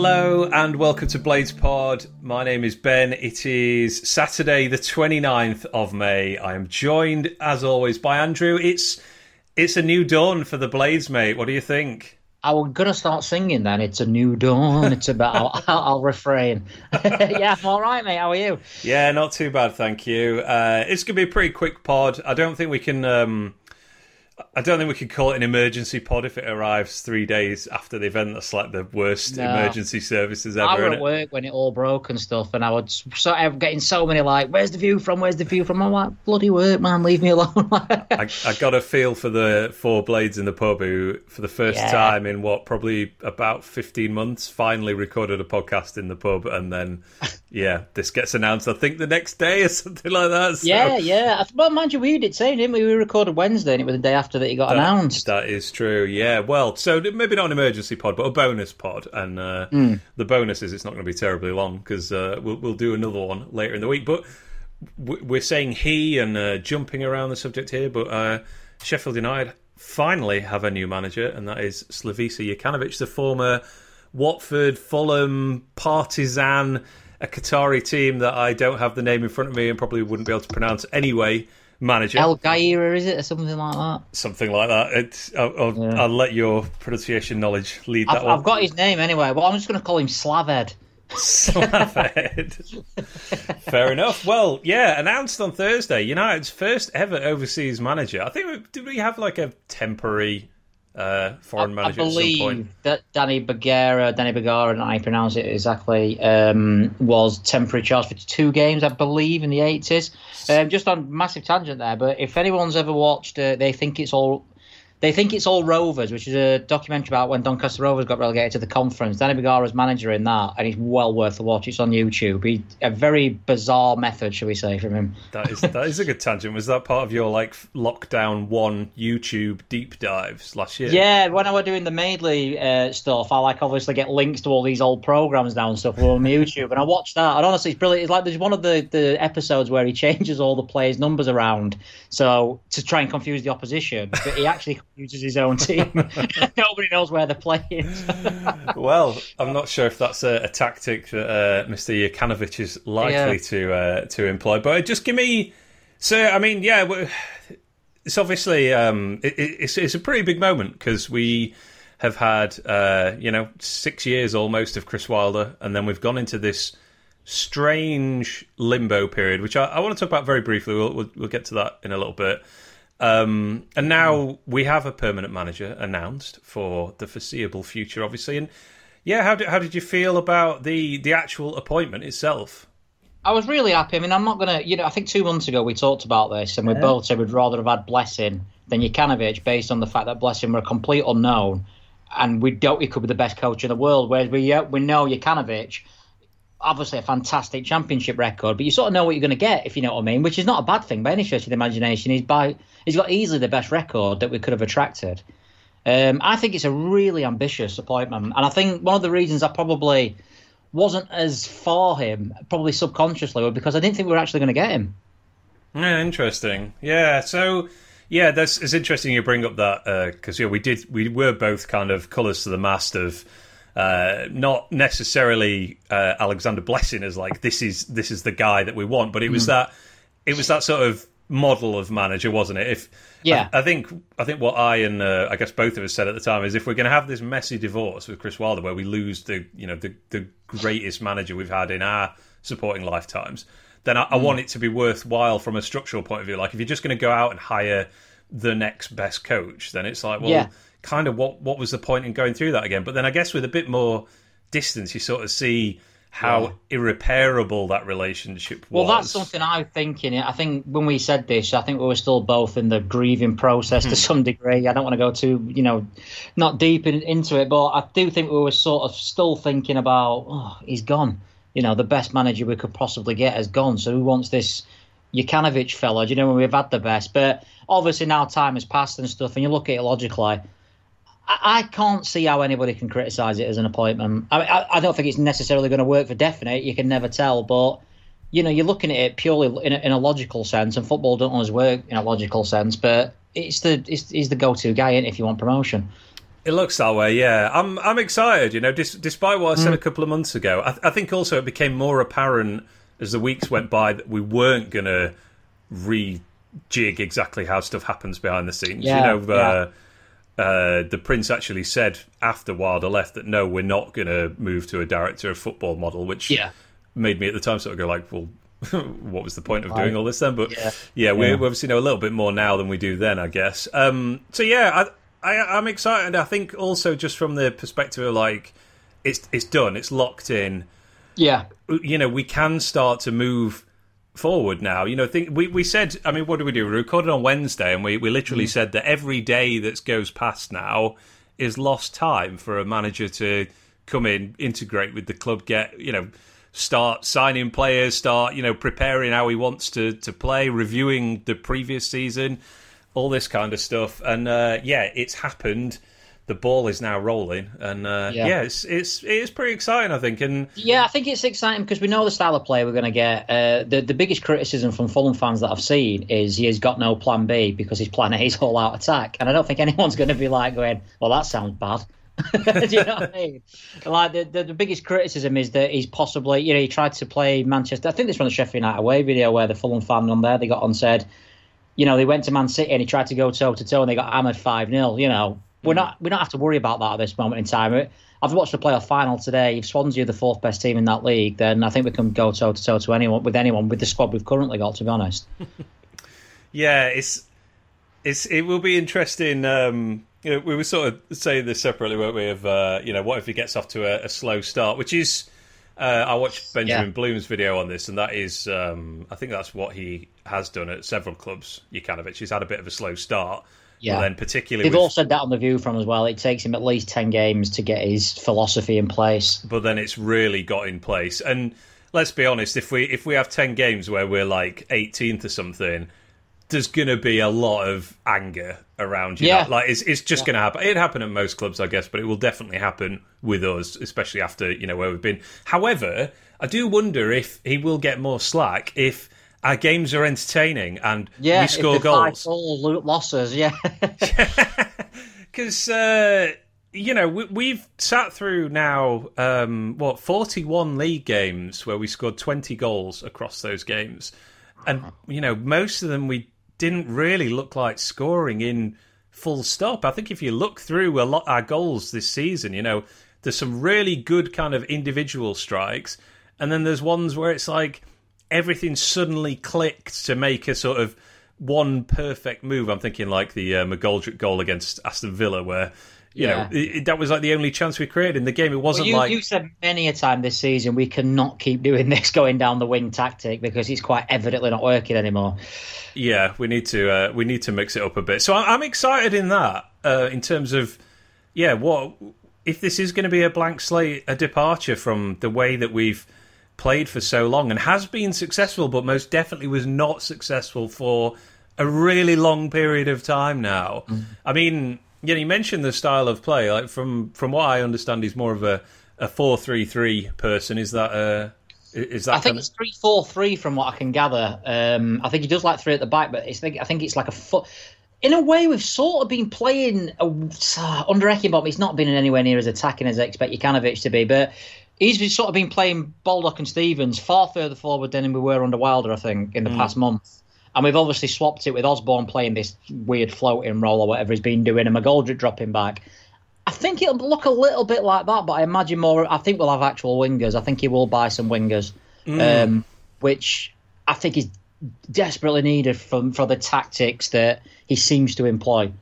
Hello and welcome to Blades Pod. My name is Ben. It is Saturday, the 29th of May. I am joined, as always, by Andrew. It's it's a new dawn for the Blades, mate. What do you think? I'm gonna start singing then. It's a new dawn. It's about. I'll, I'll refrain. yeah, I'm all right, mate. How are you? Yeah, not too bad, thank you. Uh, it's gonna be a pretty quick pod. I don't think we can. Um, I don't think we could call it an emergency pod if it arrives three days after the event. That's like the worst No. emergency services ever. I was at work when it all broke and stuff, and I was so I was getting so many like, "Where's the view from? Where's the view from?" I'm like, "Bloody work, man, leave me alone." I, I got a feel for the four blades in the pub who, for the first Yeah. time in what probably about fifteen months, finally recorded a podcast in the pub, and then yeah, this gets announced. I think the next day or something like that. So yeah, yeah. I- Well, mind you, we did say, didn't we? We recorded Wednesday, and it was the day after that he got announced. That is true. Yeah. Well, so maybe not an emergency pod, but a bonus pod, and uh, Hmm. the bonus is it's not going to be terribly long because uh, we'll, we'll do another one later in the week. But we're saying he and uh, jumping around the subject here, but uh, Sheffield United finally have a new manager, and that is Slavisa Jokanovic, the former Watford, Fulham, Partizan, a Qatari team that I don't have the name in front of me and probably wouldn't be able to pronounce anyway. Manager El Gaira, is it, or something like that? something like that. It's, I'll, I'll, Yeah. I'll let your pronunciation knowledge lead that I've, one. I've got his name anyway, but I'm just going to call him Slaved. Slavehead. Fair enough. Well, yeah, announced on Thursday, United's first ever overseas manager. I think we, did we have like a temporary uh, foreign I manager at some believe point? that Danny Bergara, Danny Bergara, and I pronounce it exactly, um, was temporary charge for two games, I believe, in the 80s. Um, just on massive tangent there, but if anyone's ever watched, uh, they think it's all. They think it's all Rovers, which is a documentary about when Doncaster Rovers got relegated to the conference. Danny Bergara's manager in that, and he's well worth the watch. It's on YouTube. He, a very bizarre method, shall we say, from him. That is that is a good tangent. Was that part of your like lockdown one YouTube deep dives last year? Yeah, when I was doing the Maidley uh, stuff, I like obviously get links to all these old programs now and stuff on YouTube, and I watched that. And honestly, it's brilliant. It's like there's one of the, the episodes where he changes all the players' numbers around, so to try and confuse the opposition, but he actually confuses his own team. Nobody knows where they're playing. Well, I'm not sure if that's a, a tactic that uh, Mr. Jokanovic is likely Yeah. to uh, to employ. But just give me. So, I mean, yeah, it's obviously um, it- it's it's a pretty big moment because we have had uh, you know six years almost of Chris Wilder, and then we've gone into this strange limbo period, which I, I want to talk about very briefly. We'll, we'll, we'll get to that in a little bit. Um, and now we have a permanent manager announced for the foreseeable future, obviously. And yeah, how did how did you feel about the the actual appointment itself? I was really happy. I mean, I'm not gonna, you know, I think two months ago we talked about this, and we both said we'd rather have had Blessing than Jokanovic, based on the fact that Blessing were a complete unknown, and we don't, he could be the best coach in the world. Whereas we uh, we know Jokanovic, obviously a fantastic championship record, but you sort of know what you're going to get if you know what I mean, which is not a bad thing by any stretch of the imagination. He's by he's got easily the best record that we could have attracted. Um, I think it's a really ambitious appointment, and I think one of the reasons I probably wasn't as for him, probably subconsciously, was because I didn't think we were actually going to get him. Yeah, interesting. Yeah, so yeah, that's it's interesting you bring up that because yeah, we did we were both kind of colours to the mast of uh, not necessarily uh, Alexander Blessing as like this is this is the guy that we want, but it was that it was that sort of model of manager, wasn't it? If Yeah. I, I think I think what I and uh, I guess both of us said at the time is if we're going to have this messy divorce with Chris Wilder, where we lose the you know the the greatest manager we've had in our supporting lifetimes, then I, I want it to be worthwhile from a structural point of view. Like if you're just going to go out and hire the next best coach, then it's like well, Yeah. kind of what what was the point in going through that again? But then I guess with a bit more distance, you sort of see how irreparable that relationship was. Well, that's something I'm thinking. I think when we said this, I think we were still both in the grieving process to hmm. some degree. I don't want to go too, you know, not deep in, into it, but I do think we were sort of still thinking about, oh, he's gone. You know, the best manager we could possibly get has gone. So who wants this Jokanovic fella? Do you know when we've had the best? But obviously now time has passed and stuff, and you look at it logically. I, I can't see how anybody can criticise it as an appointment. I, mean, I, I don't think it's necessarily going to work for definite. You can never tell, but you know, you're looking at it purely in a, in a logical sense, and football don't always work in a logical sense. But it's the it's, he's the go-to guy, is if you want promotion. It looks that way, yeah. I'm I'm excited. You know, dis- despite what I said mm. a couple of months ago, I, th- I, think also it became more apparent as the weeks went by that we weren't going to rejig exactly how stuff happens behind the scenes. Yeah, you know, uh, uh, the prince actually said after Wilder left that no, we're not going to move to a director of football model, which yeah. made me at the time sort of go like, well, what was the point of doing all this then? But yeah, yeah we, yeah. we obviously know a little bit more now than we do then, I guess. Um, so yeah, I, I, I'm excited. I think also just from the perspective of like, it's it's done, it's locked in. Yeah, you know, we can start to move forward now. You know, think we, we said. I mean, what do we do? We recorded on Wednesday, and we, we literally mm. said that every day that goes past now is lost time for a manager to come in, integrate with the club, get you know start signing players, start you know preparing how he wants to to play, reviewing the previous season, all this kind of stuff. And uh, yeah, it's happened. The ball is now rolling, and uh, yeah. yeah. it's it's it is pretty exciting, I think. And yeah, I think it's exciting because we know the style of play we're going to get. Uh, the the biggest criticism from Fulham fans that I've seen is he has got no plan B because his plan A is all out attack, and I don't think anyone's going to be like going, "Well, that sounds bad." Do you know what I mean? Like the, the, the biggest criticism is that he's possibly you know he tried to play Manchester. I think this from the Sheffield United away video where the Fulham fan on there they got on said, you know they went to Man City and he tried to go toe to toe and they got hammered five 0 You know we're not we don't have to worry about that at this moment in time. I've watched the playoff final today. If Swansea are the fourth best team in that league, then I think we can go toe to toe to anyone with anyone with the squad we've currently got. To be honest. yeah, it's it's it will be interesting. Um, you know, we were sort of saying this separately, weren't we? Of uh, you know, what if he gets off to a, a slow start, which is. Uh, I watched Benjamin yeah. Bloom's video on this, and that is, um, I think that's what he has done at several clubs. Jokanovic, he's had a bit of a slow start, yeah. But then particularly, they've with... all said that on the view from as well. It takes him at least ten games to get his philosophy in place. But then it's really got in place. And let's be honest, if we if we have ten games where we're like 18th or something, there's going to be a lot of anger around you. Yeah. Know? Like it's it's just yeah. going to happen. It happened at most clubs, I guess, but it will definitely happen with us, especially after you know where we've been. However, I do wonder if he will get more slack if our games are entertaining and yeah, we score goals. All losses, yeah. Because uh, you know we, have sat through now um, what forty-one league games where we scored twenty goals across those games, and you know most of them we didn't really look like scoring in full stop. I think if you look through a lot our goals this season, you know, there's some really good kind of individual strikes, and then there's ones where it's like everything suddenly clicked to make a sort of one perfect move. I'm thinking like the uh, McGoldrick goal against Aston Villa, where you yeah. know, it, that was like the only chance we created in the game. It wasn't well, you, like you said many a time this season we cannot keep doing this going down the wing tactic because it's quite evidently not working anymore. Yeah, we need to uh, we need to mix it up a bit. So I'm excited in that uh, in terms of yeah, what if this is going to be a blank slate, a departure from the way that we've played for so long and has been successful, but most definitely was not successful for a really long period of time now. Mm. I mean, yeah, you mentioned the style of play. Like from from what I understand, he's more of a a four three three person. Is that uh is that? I think it's three four three from what I can gather. Um, I think he does like three at the back, but it's, I think it's like a foot. In a way, we've sort of been playing uh, under Heckingbottom. He's not been anywhere near as attacking as I expect Jokanovic to be, but he's sort of been playing Baldock and Stevens far further forward than we were under Wilder, I think, in the mm. past month. And we've obviously swapped it with Osborn playing this weird floating role or whatever he's been doing, and McGoldrick dropping back. I think it'll look a little bit like that, but I imagine more. I think we'll have actual wingers. I think he will buy some wingers, mm. um, which I think is desperately needed for for the tactics that he seems to employ.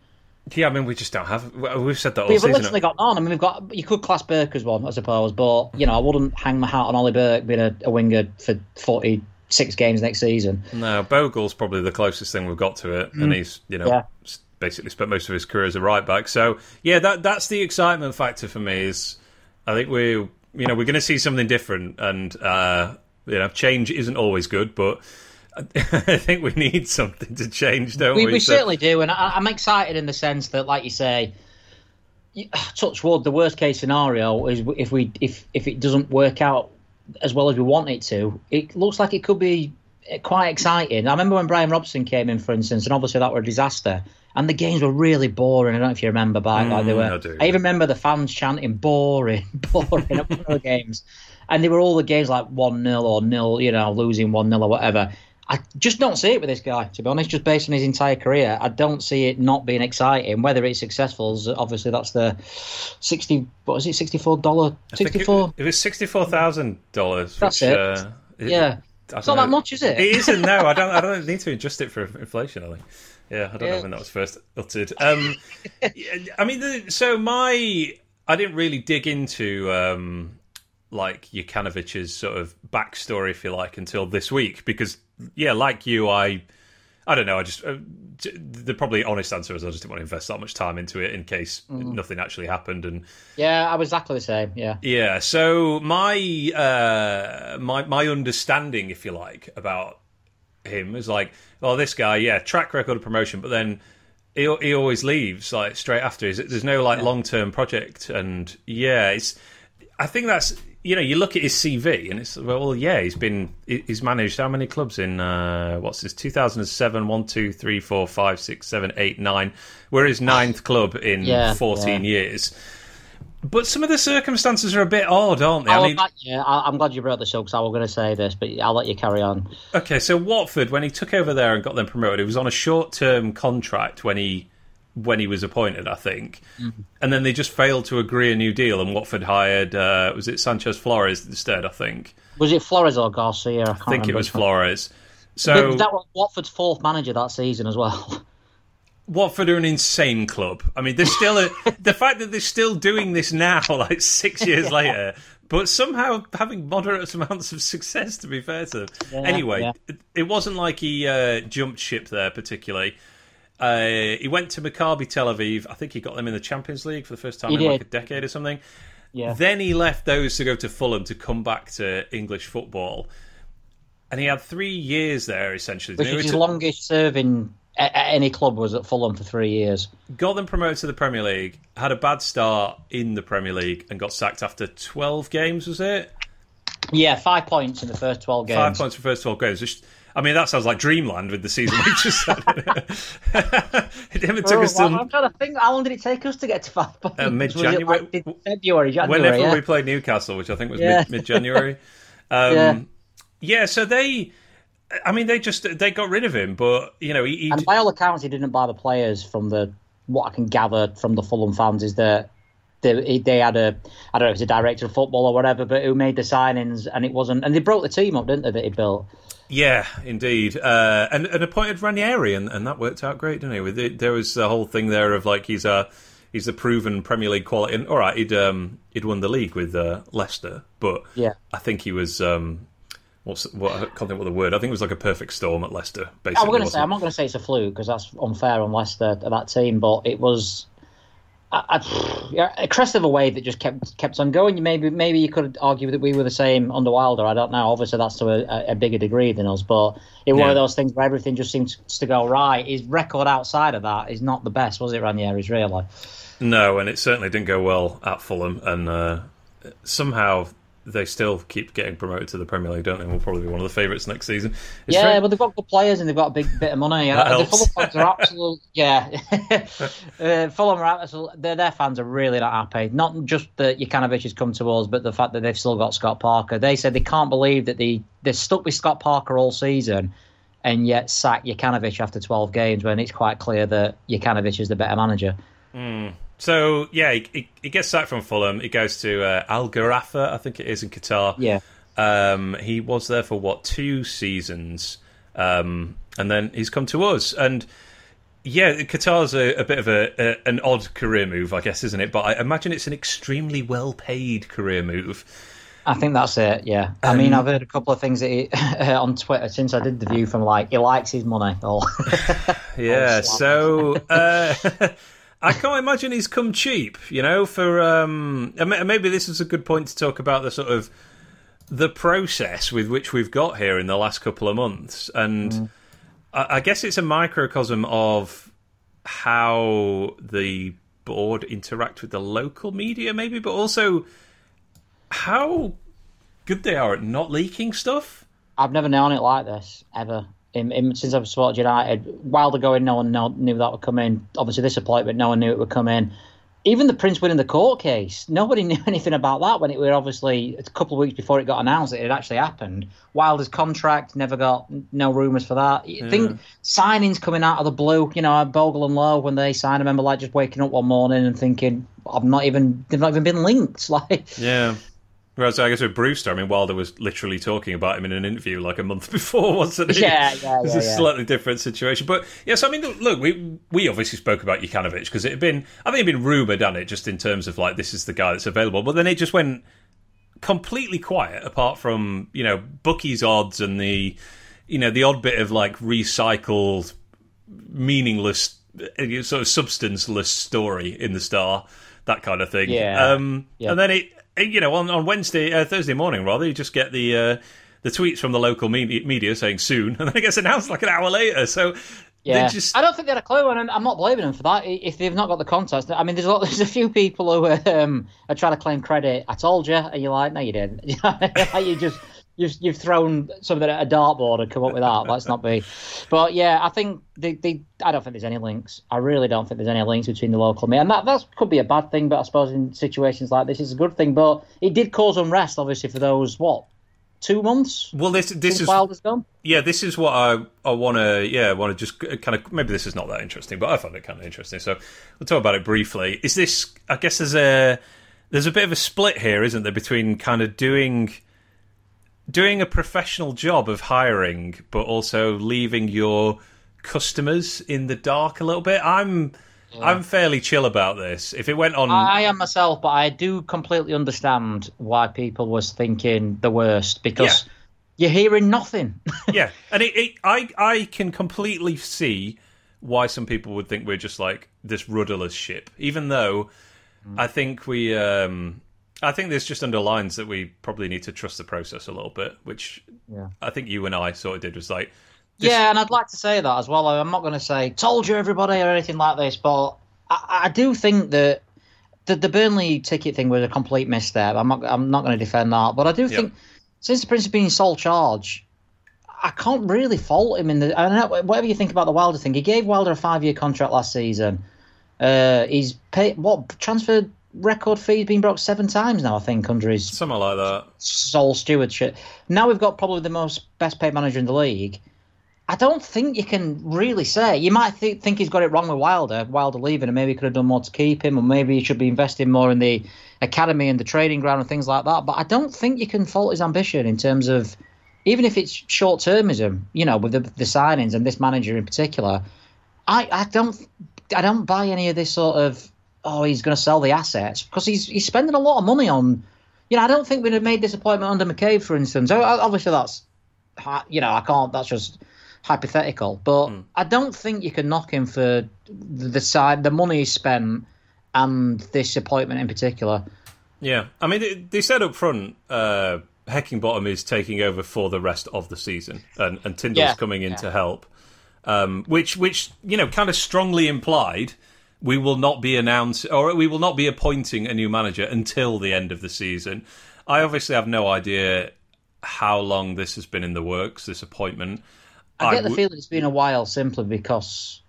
Yeah, I mean, we just don't have. We've said that all we've season. literally got on. I mean, we've got. You could class Burke as one, I suppose, but you know, I wouldn't hang my hat on Ollie Burke being a, a winger for forty six games next season. No, Bogle's probably the closest thing we've got to it, mm. and he's you know yeah. basically spent most of his career as a right back. So yeah, that that's the excitement factor for me. Is I think we you know we're going to see something different, and uh, you know change isn't always good, but. I think we need something to change, don't we? We, we so, certainly do, and I, am excited in the sense that, like you say, touch wood. The worst case scenario is if we if if it doesn't work out as well as we want it to, it looks like it could be quite exciting. I remember when Brian Robson came in, for instance, and obviously that were a disaster. and the games were really boring. I don't know if you remember back. like they Mm, were. I do, I even remember the fans chanting "boring, boring" at one of the games, and they were all the games like one 0 or nil, you know, losing one 0 or whatever. I just don't see it with this guy, to be honest. Just based on his entire career, I don't see it not being exciting. Whether it's successful, is obviously that's the sixty. What was it? Sixty four dollar. I Sixty four. It, it was sixty four thousand dollars. That's it. Uh, it- Yeah, it's not that much, is it? It isn't. No, I don't. I don't need to adjust it for inflation. I think. Yeah, I don't know when that was first uttered. Um, I mean, the, so my I didn't really dig into um, like Jokanovic's sort of backstory, if you like, until this week because yeah, like you, I I don't know. I just uh, the probably honest answer is I just didn't want to invest that much time into it in case Mm. nothing actually happened and. Yeah, I was exactly the same. Yeah. Yeah, so my uh, my my understanding, if you like, about him is like, oh, this guy, yeah, track record of promotion, but then he he always leaves like straight after. Is There's no like long term project, and yeah, it's. I think that's you know you look at his CV and it's well yeah he's been he's managed how many clubs in uh, what's this 2007 1 2 3 4 5 6 7 8 9 we're his ninth club in Yeah, 14 years but some of the circumstances are a bit odd aren't they I mean back you. I- I'm glad you brought this up because I was going to say this, but I'll let you carry on. Okay, so Watford, when he took over there and got them promoted, it was on a short-term contract when he when he was appointed, I think, and then they just failed to agree a new deal, and Watford hired uh, was it Sanchez Flores instead? I think. Was it Flores or Garcia? I, can't I think it was. Flores. But So that was Watford's fourth manager that season as well. Watford are an insane club. I mean, they're still a, the fact that they're still doing this now, like six years later, but somehow having moderate amounts of success. To be fair to them, Yeah, anyway, yeah. it, it wasn't like he uh, jumped ship there particularly. Uh, he went to Maccabi Tel Aviv. I think he got them in the Champions League for the first time He in like a decade or something. yeah. Then he left those to go to Fulham to come back to English football, and he had three years there essentially. Which is his took- longest serving at, any club was at Fulham for three years. got them promoted to the Premier League, had a bad start in the Premier League, and got sacked after 12 games, was it? Yeah, five points in the first twelve games. Five points for the first 12 games. Which, I mean, that sounds like dreamland with the season we just had. it took Oh, us well, till I'm trying to think. How long did it take us to get to five points? Uh, mid-January. like mid- February, January. whenever yeah. we played Newcastle, which I think was Yeah. mid January. Um, Yeah. yeah. so they. I mean, they just they got rid of him, but you know, he, he And by all accounts, he didn't buy the players. From the what I can gather from the Fulham fans is that they, they had a I don't know if it's a director of football or whatever, but who made the signings and it wasn't. And they broke the team up, didn't they? That he built. Yeah, indeed, uh, and, and appointed Ranieri, and, and that worked out great, didn't it? With it, there was the whole thing there of like he's a he's a proven Premier League quality. And all right, he'd um, he'd won the league with uh, Leicester, but Yeah. I think he was um, what's what I can't think what the word. I think it was like a perfect storm at Leicester. Basically, I'm going to say? I'm not going to say it's a fluke because that's unfair on Leicester that team, but it was. I, I, yeah, a crest of a wave that just kept kept on going. Maybe maybe you could argue that we were the same under Wilder. I don't know. Obviously, that's to a, a bigger degree than us, but it was one of those things where everything just seems to go right. His record outside of that is not the best, was it, Ranieri's? Really? No, and it certainly didn't go well at Fulham, and uh, somehow they still keep getting promoted to the Premier League, don't they? We'll probably be one of the favourites next season. It's yeah, very- but they've got good players and they've got a big bit of money. That Uh, the helps. Fulham fans are absolute. Yeah, uh, Fulham are absolute, their their fans are really not happy. Not just that Jokanovic has come to us, but the fact that they've still got Scott Parker. They said they can't believe that they they're stuck with Scott Parker all season, and yet sack Jokanovic after twelve games when it's quite clear that Jokanovic is the better manager. So yeah, he, he, he gets sacked from Fulham. He goes to uh, Al Garafa, I think it is in Qatar. Yeah. Um, he was there for what two seasons, um, and then he's come to us. And yeah, Qatar's a, a bit of a, a an odd career move, I guess, isn't it? But I imagine it's an extremely well paid career move. I think that's it. Yeah, I mean, I've heard a couple of things that he, on Twitter since I did the view from like he likes his money. Or Yeah, so uh, I can't imagine he's come cheap, you know. For um, maybe this is a good point to talk about the sort of the process with which we've got here in the last couple of months, and I, I guess it's a microcosm of how the board interact with the local media, maybe, but also how good they are at not leaking stuff. I've never known it like this ever. In, in, since I've supported United, Wilder going, no one know, knew that would come in. Obviously, this appointment, no one knew it would come in. Even the Prince winning the court case, nobody knew anything about that when it were obviously a couple of weeks before it got announced that it had actually happened. Wilder's contract never got no rumours for that. You hmm. think signings coming out of the blue, you know, Bogle and Lowe when they signed, I remember like just waking up one morning and thinking, I've not even, they've not even been linked. Like, Yeah. Whereas I guess with Brewster, I mean, Wilder was literally talking about him in an interview like a month before, wasn't he? Yeah, yeah, It's yeah, a yeah. slightly different situation. But yes, I mean, look, we we obviously spoke about Jokanovic because it had been, I think it had been rumoured, on it, just in terms of like, this is the guy that's available. But then it just went completely quiet, apart from, you know, bookies odds and the, you know, the odd bit of like recycled, meaningless, uh, sort of substanceless story in the Star, that kind of thing. Yeah. Um, Yeah. And then it, you know, on, on Wednesday, uh, Thursday morning, rather, you just get the uh, the tweets from the local me- media saying soon, and then it gets announced like an hour later. So Yeah, they just I don't think they had a clue, and I'm not blaming them for that. If they've not got the context, I mean, there's a lot, there's a few people who um, are trying to claim credit. I told you, and you're like, no, you didn't. Are you just you've you've thrown something at a dartboard and come up with that. Let's not be. But yeah, I think they, they I don't think there's any links. I really don't think there's any links between the local media, and that that could be a bad thing. But I suppose in situations like this, it's a good thing. But it did cause unrest, obviously, for those what two months. well, this this is Wilder's gone. yeah, this is what I I want to yeah want to just kind of maybe this is not that interesting, but I found it kind of interesting. So we'll talk about it briefly. Is this? I guess there's a there's a bit of a split here, isn't there, between kind of doing doing a professional job of hiring, but also leaving your customers in the dark a little bit. I'm I'm fairly chill about this. If it went on, I am myself, but I do completely understand why people was thinking the worst because you're hearing nothing. yeah, and it, it, I I can completely see why some people would think we're just like this rudderless ship, even though I think we. Um, I think this just underlines that we probably need to trust the process a little bit, which Yeah. I think you and I sort of did. Was like, This- yeah, and I'd like to say that as well. I'm not going to say "told you everybody" or anything like this, but I, I do think that the the Burnley ticket thing was a complete misstep. I'm not I'm not going to defend that, but I do think since the Prince has been in sole charge, I can't really fault him in the. I don't know, whatever you think about the Wilder thing, he gave Wilder a five year contract last season. Uh, he's paid what transfer record fees been broke seven times now. I think under his something like that. sole stewardship. Now we've got probably the most best paid manager in the league. I don't think you can really say. You might th- think he's got it wrong with Wilder, Wilder leaving, and maybe he could have done more to keep him, or maybe he should be investing more in the academy and the training ground and things like that. But I don't think you can fault his ambition in terms of, even if it's short termism, you know, with the, the signings and this manager in particular. I, I don't I don't buy any of this sort of oh he's going to sell the assets because he's he's spending a lot of money on you know I don't think we'd have made this appointment under McCabe for instance. Obviously that's you know I can't that's just hypothetical but I don't think you can knock him for the side the money he spent and this appointment in particular. Yeah, I mean, they, they said up front, uh, Heckingbottom is taking over for the rest of the season, and, and Tindall's Yeah, coming in yeah. to help, um, which, which you know, kind of strongly implied we will not be announced or we will not be appointing a new manager until the end of the season. I obviously have no idea how long this has been in the works. This appointment. I get the feeling it's been a while simply because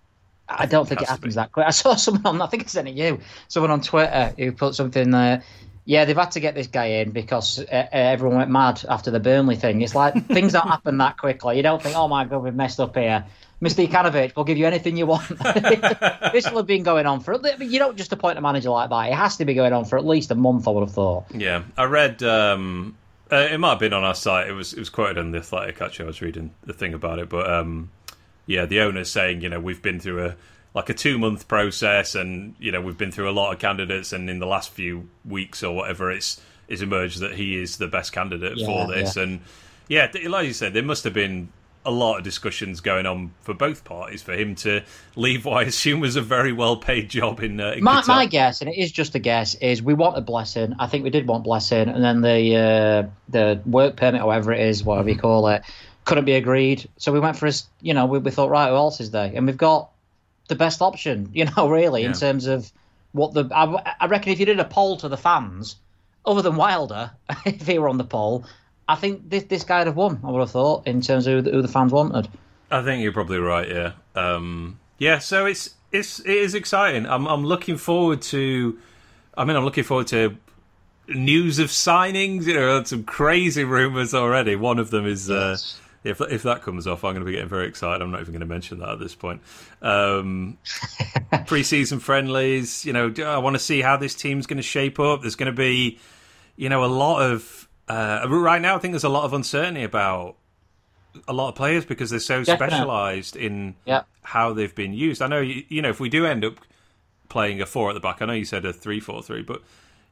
I don't think it happens that quick. I saw someone on, I think I sent it you, someone on Twitter who put something there. Yeah, they've had to get this guy in because uh, uh, everyone went mad after the Burnley thing. It's like things don't happen that quickly. You don't think, oh my god, we've messed up here. Mr. Ikanovich, we'll give you anything you want. this will have been going on for. You don't just appoint a manager like that. It has to be going on for at least a month. I would have thought. Yeah, I read. Um, uh, it might have been on our site. It was it was quoted in the Athletic. Actually, I was reading the thing about it, but um, yeah, the owner's saying, you know, we've been through a like a two month process, and you know, we've been through a lot of candidates, and in the last few weeks or whatever, it's it's emerged that he is the best candidate Yeah, for this, yeah. and yeah, like you said, there must have been a lot of discussions going on for both parties for him to leave what I assume was a very well paid job in, uh, in My, my guess, and it is just a guess, is we wanted blessing. I think we did want blessing, and then the uh, the work permit, or whatever it is, whatever you call it, couldn't be agreed. So we went for us. You know, we, we thought, right, who else is there? And we've got the best option. You know, really, in terms of what the. I, I reckon if you did a poll to the fans, other than Wilder, if he were on the poll, I think this this guy would have won. I would have thought in terms of who the, fans wanted. I think you're probably right. Yeah, um, yeah. So it's it's it is exciting. I'm I'm looking forward to. I mean, I'm looking forward to news of signings. You know, some crazy rumors already. One of them is. Uh, if if that comes off, I'm going to be getting very excited. I'm not even going to mention that at this point. Um, preseason friendlies, you know, I want to see how this team's going to shape up. There's going to be, you know, a lot of uh, right now. I think there's a lot of uncertainty about a lot of players because they're so Definitely. specialised in Yeah. how they've been used. I know, you, you know, if we do end up playing a four at the back, I know you said a three-four-three, but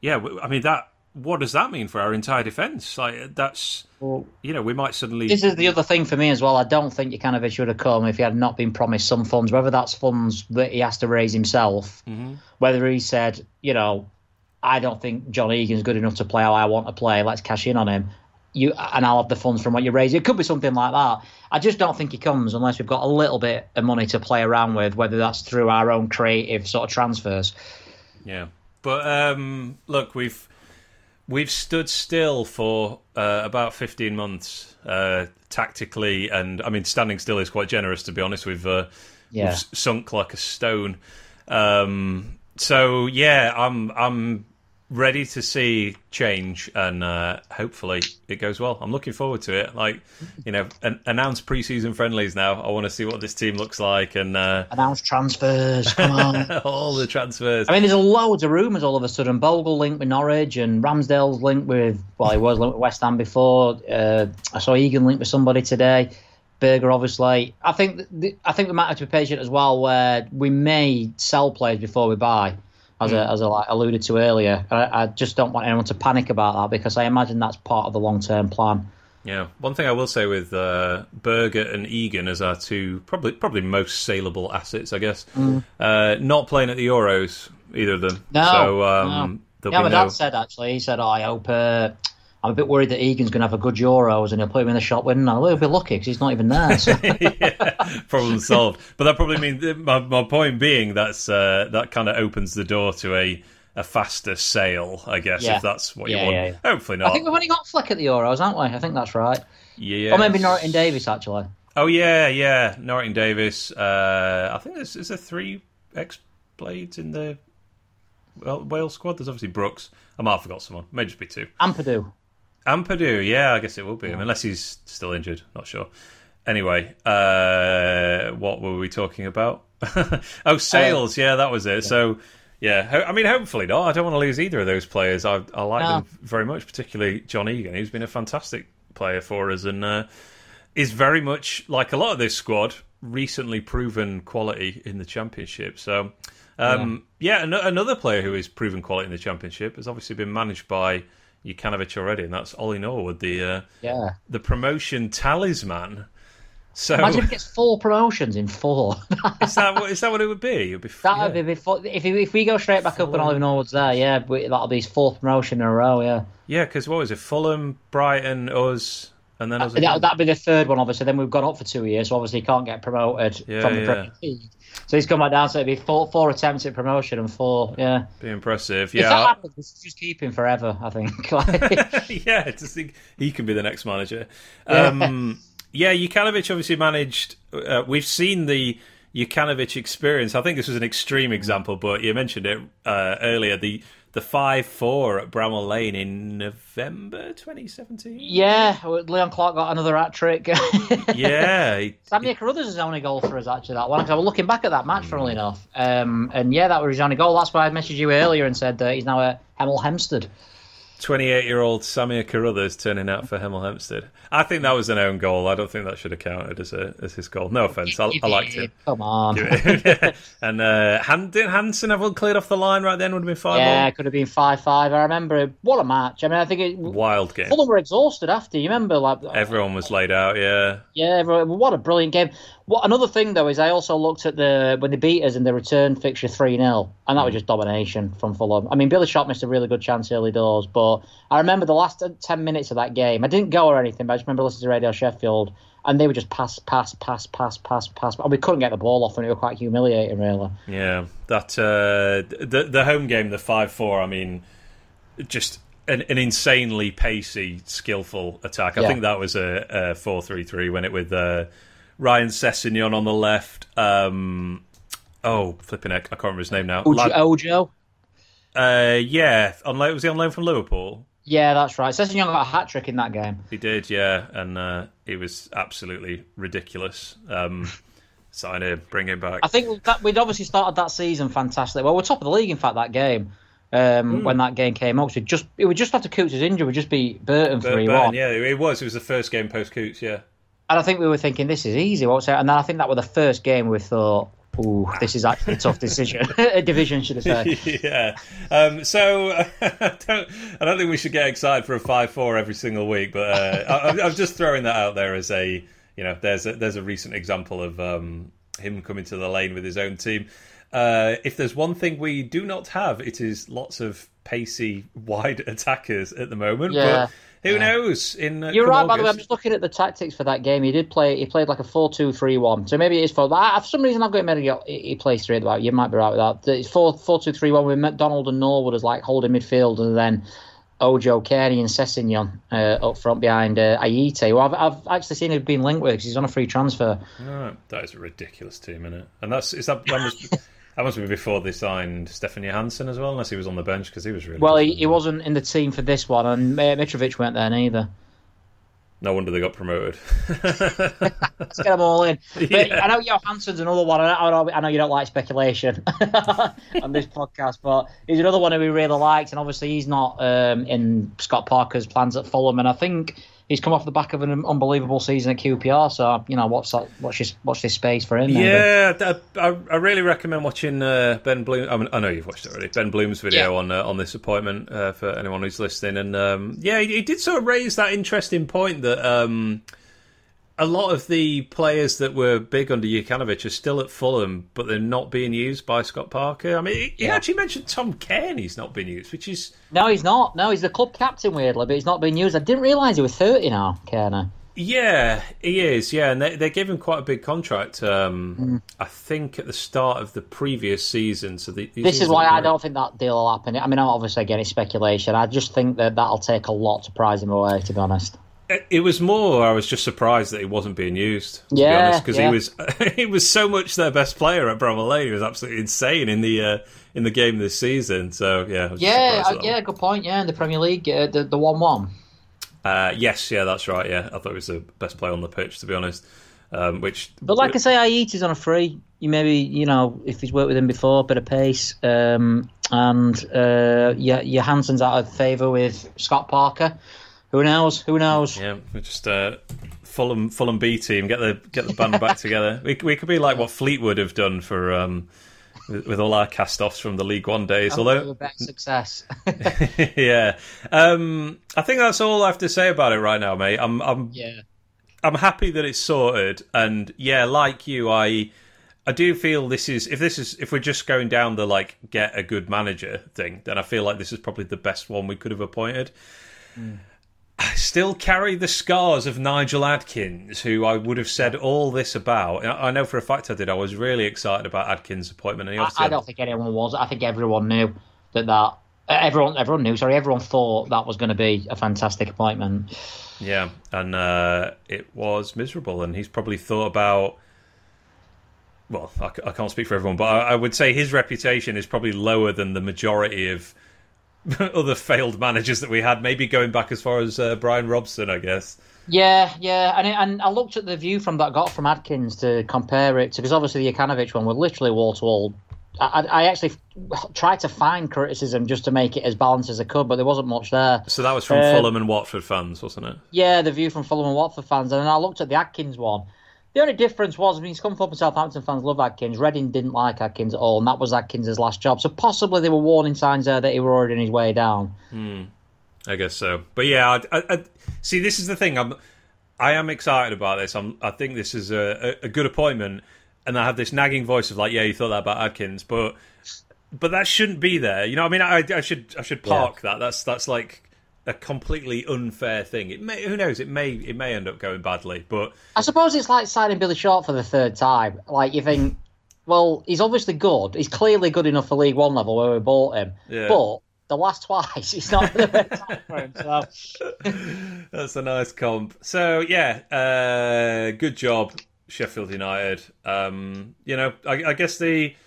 yeah, I mean that. What does that mean for our entire defence? Like that's, Well, you know, we might suddenly. This is the other thing for me as well. I don't think Jokanovic should have come if he had not been promised some funds, whether that's funds that he has to raise himself, whether he said, you know, I don't think John Egan's good enough to play how I want to play. Let's cash in on him. You and I'll have the funds from what you raise. It could be something like that. I just don't think he comes unless we've got a little bit of money to play around with, whether that's through our own creative sort of transfers. Yeah, but um, look, we've we've stood still for uh, about fifteen months uh, tactically, and I mean, standing still is quite generous to be honest. We've uh, Yeah. we've sunk like a stone. Um, so yeah, I'm I'm ready to see change, and uh, hopefully it goes well. I'm looking forward to it. Like you know, an, announce preseason friendlies now. I want to see what this team looks like, and uh, Announce transfers. Come on. all the transfers. I mean, there's a loads of rumours all of a sudden. Bogle linked with Norwich and Ramsdale's linked with, well, he was linked with West Ham before. Uh, I saw Egan linked with somebody today. Berge, obviously. I think th- th- I think we might have to be patient as well, where we may sell players before we buy, as I, as I like, alluded to earlier. I, I just don't want anyone to panic about that because I imagine that's part of the long term plan. Yeah, one thing I will say with uh, Berge and Egan as our two probably probably most saleable assets, I guess. Uh, not playing at the Euros, either of them. Mm. No, so um, no. Yeah, my no. dad said actually. He said, oh, "I hope." Uh, I'm a bit worried that Egan's going to have a good Euros and he'll put him in the shop winning. Well, he'll be lucky because he's not even there. So. yeah, problem solved. But that probably means my, my point being that's uh, that kind of opens the door to a a faster sale, I guess, Yeah. if that's what you Yeah, want. yeah. Hopefully not. I think we've only got Fleck at the Euros, haven't we? I think that's right. yeah. Or maybe Norton Davis, actually. Oh yeah, yeah. Norrington-Davies. Uh, I think there's is there three ex blades in the well, Wales squad. There's obviously Brooks. I might have forgot someone. May just be two. Ampadu. Ampadu, yeah, I guess it will be him, unless he's still injured. Not sure. Anyway, uh, what were we talking about? oh, sales. yeah, that was it. So, yeah, I mean, hopefully not. I don't want to lose either of those players. I, I like No. them very much, particularly John Egan, who's been a fantastic player for us and uh, is very much like a lot of this squad, recently proven quality in the championship. So, um, yeah, an- another player who is proven quality in the championship has obviously been managed by Jokanovic already, and that's Ollie Norwood, the uh, Yeah. the promotion talisman. So Imagine if he gets four promotions in four. is that what is that what it would be? It would be That yeah. would be before if he, if we go straight back up and Oliver Norwood's there, yeah, that'll be his fourth promotion in a row, yeah. yeah, because what was it? Fulham, Brighton, us, and then us. That, again. that'd be the third one, obviously. Then we've gone up for two years, so obviously he can't get promoted Yeah, from the yeah. Premier League. So he's come back down, so it'd be four, four attempts at promotion and four, yeah. be impressive. yeah. If that happens, just keep him forever, I think. Yeah, to think he can be the next manager. Um, yeah, Jokanovic obviously managed. Uh, we've seen the Jokanovic experience. I think this was an extreme example, but you mentioned it uh, earlier. The the five four at Bramall Lane in November 2017. yeah, Leon Clarke got another hat trick. Yeah, he- Carruthers is only goal for us actually that one because I was looking back at that match funnily enough, um, and yeah, that was his only goal. That's why I messaged you earlier and said that he's now at Hemel Hempstead. 28 year old Samir Carruthers turning out for Hemel Hempstead. I think that was an own goal. I don't think that should have counted as a as his goal. No offense, I, I liked him. Come on. and uh, Han- did Hansen have one cleared off the line right then? Would have been five. Yeah, it could have been five five. I remember what a match. I mean, I think it, wild game. Fulham were exhausted after. You remember, like Everyone was laid out. Yeah, yeah, everyone- what a brilliant game. What another thing though is I also looked at the when they beat us in the return fixture three 0 and that was just domination from Fulham. I mean, Billy Sharp missed a really good chance early doors, but I remember the last ten minutes of that game. I didn't go or anything, but I just remember listening to Radio Sheffield. And they were just pass, pass, pass, pass, pass, pass. And we couldn't get the ball off, and it was quite humiliating, really. yeah. That uh, the the home game, the five four. I mean, just an, an insanely pacey, skillful attack. I Yeah. think that was a, a four three three when it with uh, Ryan Sessegnon on the left. Um, oh, flipping heck, I can't remember his name now. Ojo. Ojo? Uh, yeah, on loan, was he on loan from Liverpool? Yeah, that's right. Sessegnon got a hat trick in that game. He did, yeah, and uh, he was absolutely ridiculous. Um, sign him, bring him back. I think that we'd obviously started that season fantastically. Well, we're top of the league, in fact, that game. Um, mm. When that game came up, so just it would just after Coutts' injury, would just be Burton three one. Yeah, it was. It was the first game post Coutts. Yeah, and I think we were thinking this is easy. What's it? And then I think that was the first game we thought, Ooh, this is actually a tough decision. a division, should I say? yeah. Um, so I don't, I don't think we should get excited for a five-four every single week, but uh, I, am just throwing that out there as a, you know, there's a, there's a recent example of um, him coming to the lane with his own team. Uh, if there's one thing we do not have, it is lots of pacey, wide attackers at the moment. Yeah. But who yeah. knows? In uh, you're right. August. By the way, I'm just looking at the tactics for that game. He did play. He played like a four-two-three-one. So maybe it is four. But I, for some reason, I've got him at he plays three at You might be right with that. It's four four-two-three-one with McDonald and Norwood as like holding midfield, and then Ojo, Cairney, and Sessegnon uh, up front behind uh, Ayité, who I've, I've actually seen him being linked with because he's on a free transfer. Oh, that is a ridiculous team, isn't it? And that's is that. that must, That must be before they signed Stefan Johansen as well, unless he was on the bench because he was really. Well, he, he, wasn't in the team for this one, and Mitrovic weren't there neither. No wonder they got promoted. Let's get them all in. But yeah. I know Johansen's another one. I know, I know you don't like speculation on this podcast, but he's another one who we really liked, and obviously he's not um, in Scott Parker's plans at Fulham, and I think he's come off the back of an unbelievable season at QPR. So you know, what's that, watch this watch this space for him. Yeah, I, I, really recommend watching uh, Ben Bloom. I, mean, I know you've watched it already. Ben Bloom's video yeah. on uh, on this appointment uh, for anyone who's listening, and um, yeah, he, he, did sort of raise that interesting point that. Um, a lot of the players that were big under Jokanovic are still at Fulham, but they're not being used by Scott Parker. I mean, he, yeah. actually mentioned Tom Cairney's not being used, which is no, he's not. No, he's the club captain weirdly, but he's not being used. I didn't realise he was thirty now, Cairney. Yeah, he is. Yeah, and they, they gave him quite a big contract. Um, mm. I think at the start of the previous season. So the, this is why I don't think that deal will happen. I mean, obviously, again, it's speculation. I just think that that'll take a lot to prize him away. To be honest. It was more. I was just surprised that he wasn't being used. To yeah, be honest, because yeah. he was he was so much their best player at Bramall Lane. He was absolutely insane in the uh, in the game this season. So yeah, yeah, uh, yeah. Good point. Yeah, in the Premier League, uh, the the one one. Uh, yes, yeah, that's right. Yeah, I thought he was the best player on the pitch, to be honest. Um, which, but like I say, Ayité's on a free. You maybe you know if he's worked with him before, bit of pace, um, and uh, yeah, your Hansen's out of favour with Scott Parker. Who knows? Who knows? Yeah, we just uh, Fulham Fulham B team get the get the band back together. We we could be like what Fleetwood have done for um, with, with all our cast-offs from the League One days. I'm although success. yeah, um, I think that's all I have to say about it right now, mate. I'm I'm yeah. I'm happy that it's sorted, and yeah, like you, I I do feel this is if this is if we're just going down the like get a good manager thing, then I feel like this is probably the best one we could have appointed. Mm. I still carry the scars of Nigel Adkins, who I would have said all this about. I know for a fact I did. I was really excited about Adkins' appointment. I, I, don't think anyone was. I think everyone knew that that everyone everyone knew. Sorry, everyone thought that was going to be a fantastic appointment. Yeah, and uh, it was miserable. And he's probably thought about. Well, I, I can't speak for everyone, but I, I would say his reputation is probably lower than the majority of other failed managers that we had, maybe going back as far as uh, Brian Robson, I guess. Yeah, yeah, and and I looked at the view from that got from Adkins to compare it to because obviously the Jokanovic one was literally wall to wall. I, I actually tried to find criticism just to make it as balanced as I could, but there wasn't much there. So that was from uh, Fulham and Watford fans, wasn't it? Yeah, the view from Fulham and Watford fans, and then I looked at the Adkins one, the only difference was, I mean, Scunthorpe and Southampton fans love Adkins. Reading didn't like Adkins at all, and that was Adkins' last job. So possibly there were warning signs there that he were already on his way down. Hmm. I guess so. But yeah, I, I, I, see, this is the thing. I'm, I am excited about this. I'm, I think this is a, a, a good appointment, and I have this nagging voice of like, yeah, you thought that about Adkins, but but that shouldn't be there. You know, I mean, I, I should I should park yeah. that. That's that's like a completely unfair thing. It may, who knows? It may, it may end up going badly. But I suppose it's like signing Billy Sharp for the third time. Like you think, well, he's obviously good. He's clearly good enough for League One level where we bought him. Yeah. But the last twice, he's not the best time for him. So that's a nice comp. So yeah, uh, good job. Sheffield United. Um, you know, I, I guess they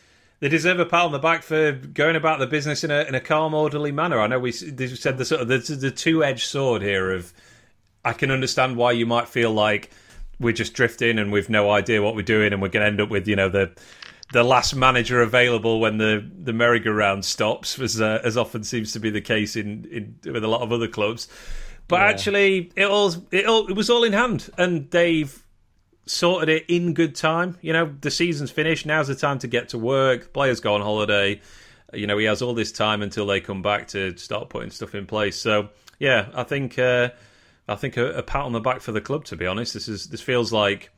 they deserve a pat on the back for going about the business in a in a calm, orderly manner. I know we said the sort of the, the two edged sword here of I can understand why you might feel like we're just drifting and we've no idea what we're doing and we're going to end up with you know the the last manager available when the the merry-go-round stops, as uh, as often seems to be the case in, in with a lot of other clubs. But yeah. actually, it all it all it was all in hand, and they've sorted it in good time. You know, the season's finished. Now's the time to get to work. Players go on holiday. You know, he has all this time until they come back to start putting stuff in place. So, yeah, I think uh, I think a, a, pat on the back for the club. To be honest, this is this feels like.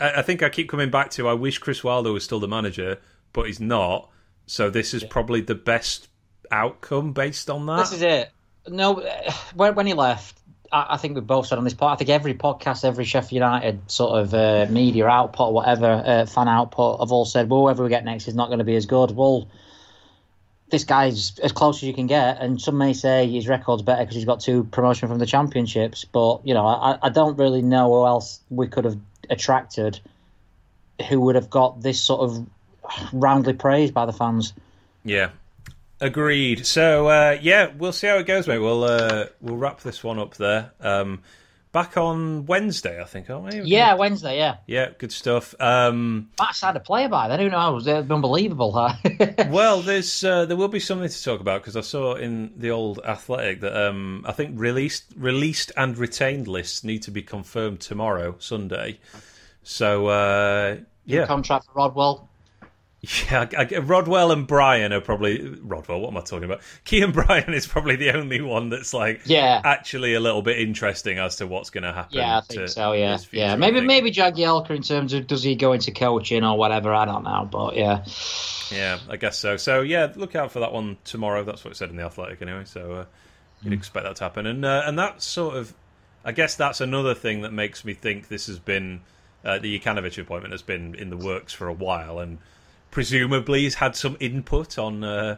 I, I, think I keep coming back to. I wish Chris Wilder was still the manager, but he's not. So this is probably the best outcome based on that. This is it. No, when, when he left, I, think we've both said on this part. I think every podcast, every Sheffield United sort of uh, media output, whatever uh, fan output, have all said, well, whoever we get next is not going to be as good. Well, this guy's as close as you can get, and some may say his record's better because he's got two promotion from the championships. But you know, I, I don't really know who else we could have attracted who would have got this sort of roundly praised by the fans. Yeah, Agreed. So uh, yeah, we'll see how it goes, mate. We'll uh, we'll wrap this one up there. Um, back on Wednesday, I think, aren't we? Yeah, Wednesday. Yeah. Yeah, good stuff. Um, Matt had a player by then. Who knows? It's unbelievable. Huh? well, there's uh, there will be something to talk about because I saw in the old Athletic that um, I think released released and retained lists need to be confirmed tomorrow, Sunday. So uh, yeah, contract for Rodwell. Yeah, I, I, Rodwell and Bryan are probably Rodwell. What am I talking about? Kean Bryan is probably the only one that's like, yeah, actually a little bit interesting as to what's going to happen. Yeah, I think so. Yeah, yeah. Maybe maybe Jagielka in terms of does he go into coaching or whatever. I don't know, but yeah, yeah, I guess so. So yeah, look out for that one tomorrow. That's what it said in the Athletic anyway. So uh, you'd mm. expect that to happen, and uh, and that sort of, I guess that's another thing that makes me think this has been uh, the Jokanovic appointment has been in the works for a while, and presumably he's had some input on uh,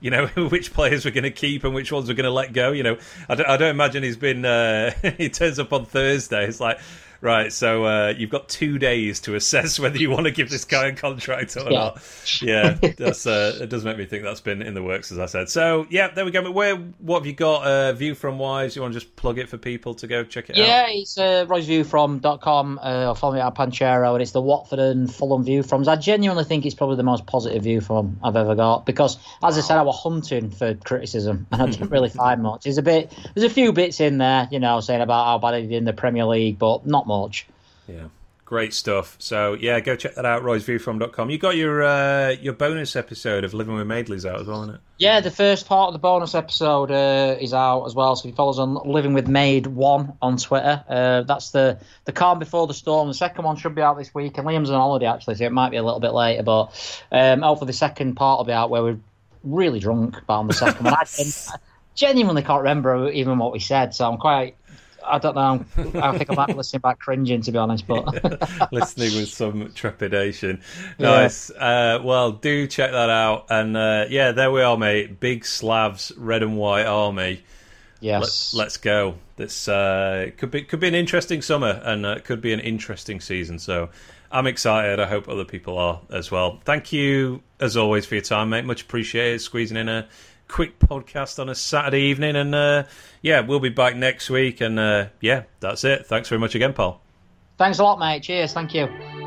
you know which players we're going to keep and which ones we're going to let go. You know, I don't, I don't imagine he's been. Uh, he turns up on Thursday. It's like, right, so uh, you've got two days to assess whether you want to give this guy a contract or yeah. not. Yeah, that's uh, it does make me think that's been in the works, as I said. So yeah, there we go. But where what have you got? Uh, view from wise? You want to just plug it for people to go check it yeah, out? Yeah, it's uh, roysviewfrom.com uh, or follow me at Panchero, and it's the Watford and Fulham view from. I genuinely think it's probably the most positive view from I've ever got because, as I said, I was hunting for criticism and I didn't really find much. There's a bit, there's a few bits in there, you know, saying about how bad he did in the Premier League, but not much. Yeah. Great stuff. So yeah, go check that out. RoysViewFrom.com. You got your uh, your bonus episode of Living with Madeley's out as well, isn't it? Yeah, the first part of the bonus episode uh, is out as well. So if you follow us on Living with Maid One on Twitter, uh, that's the the calm before the storm. The second one should be out this week, and Liam's on holiday actually, so it might be a little bit later. But um, hopefully the second part will be out where we're really drunk. But on the second one, I genuinely can't remember even what we said, so I'm quite I don't know. I think I might be listening back cringing, to be honest. But listening with some trepidation. Nice. Yeah. Uh, well, do check that out. And uh, yeah, there we are, mate. Big Slavs, red and white army. Yes. Let, us go. This uh, could be could be an interesting summer, and uh, could be an interesting season. So. I'm excited. I hope other people are as well. Thank you, as always, for your time, mate. Much appreciated. Squeezing in a quick podcast on a Saturday evening. And uh, yeah, we'll be back next week. And uh, yeah, that's it. Thanks very much again, Paul. Thanks a lot, mate. Cheers. Thank you.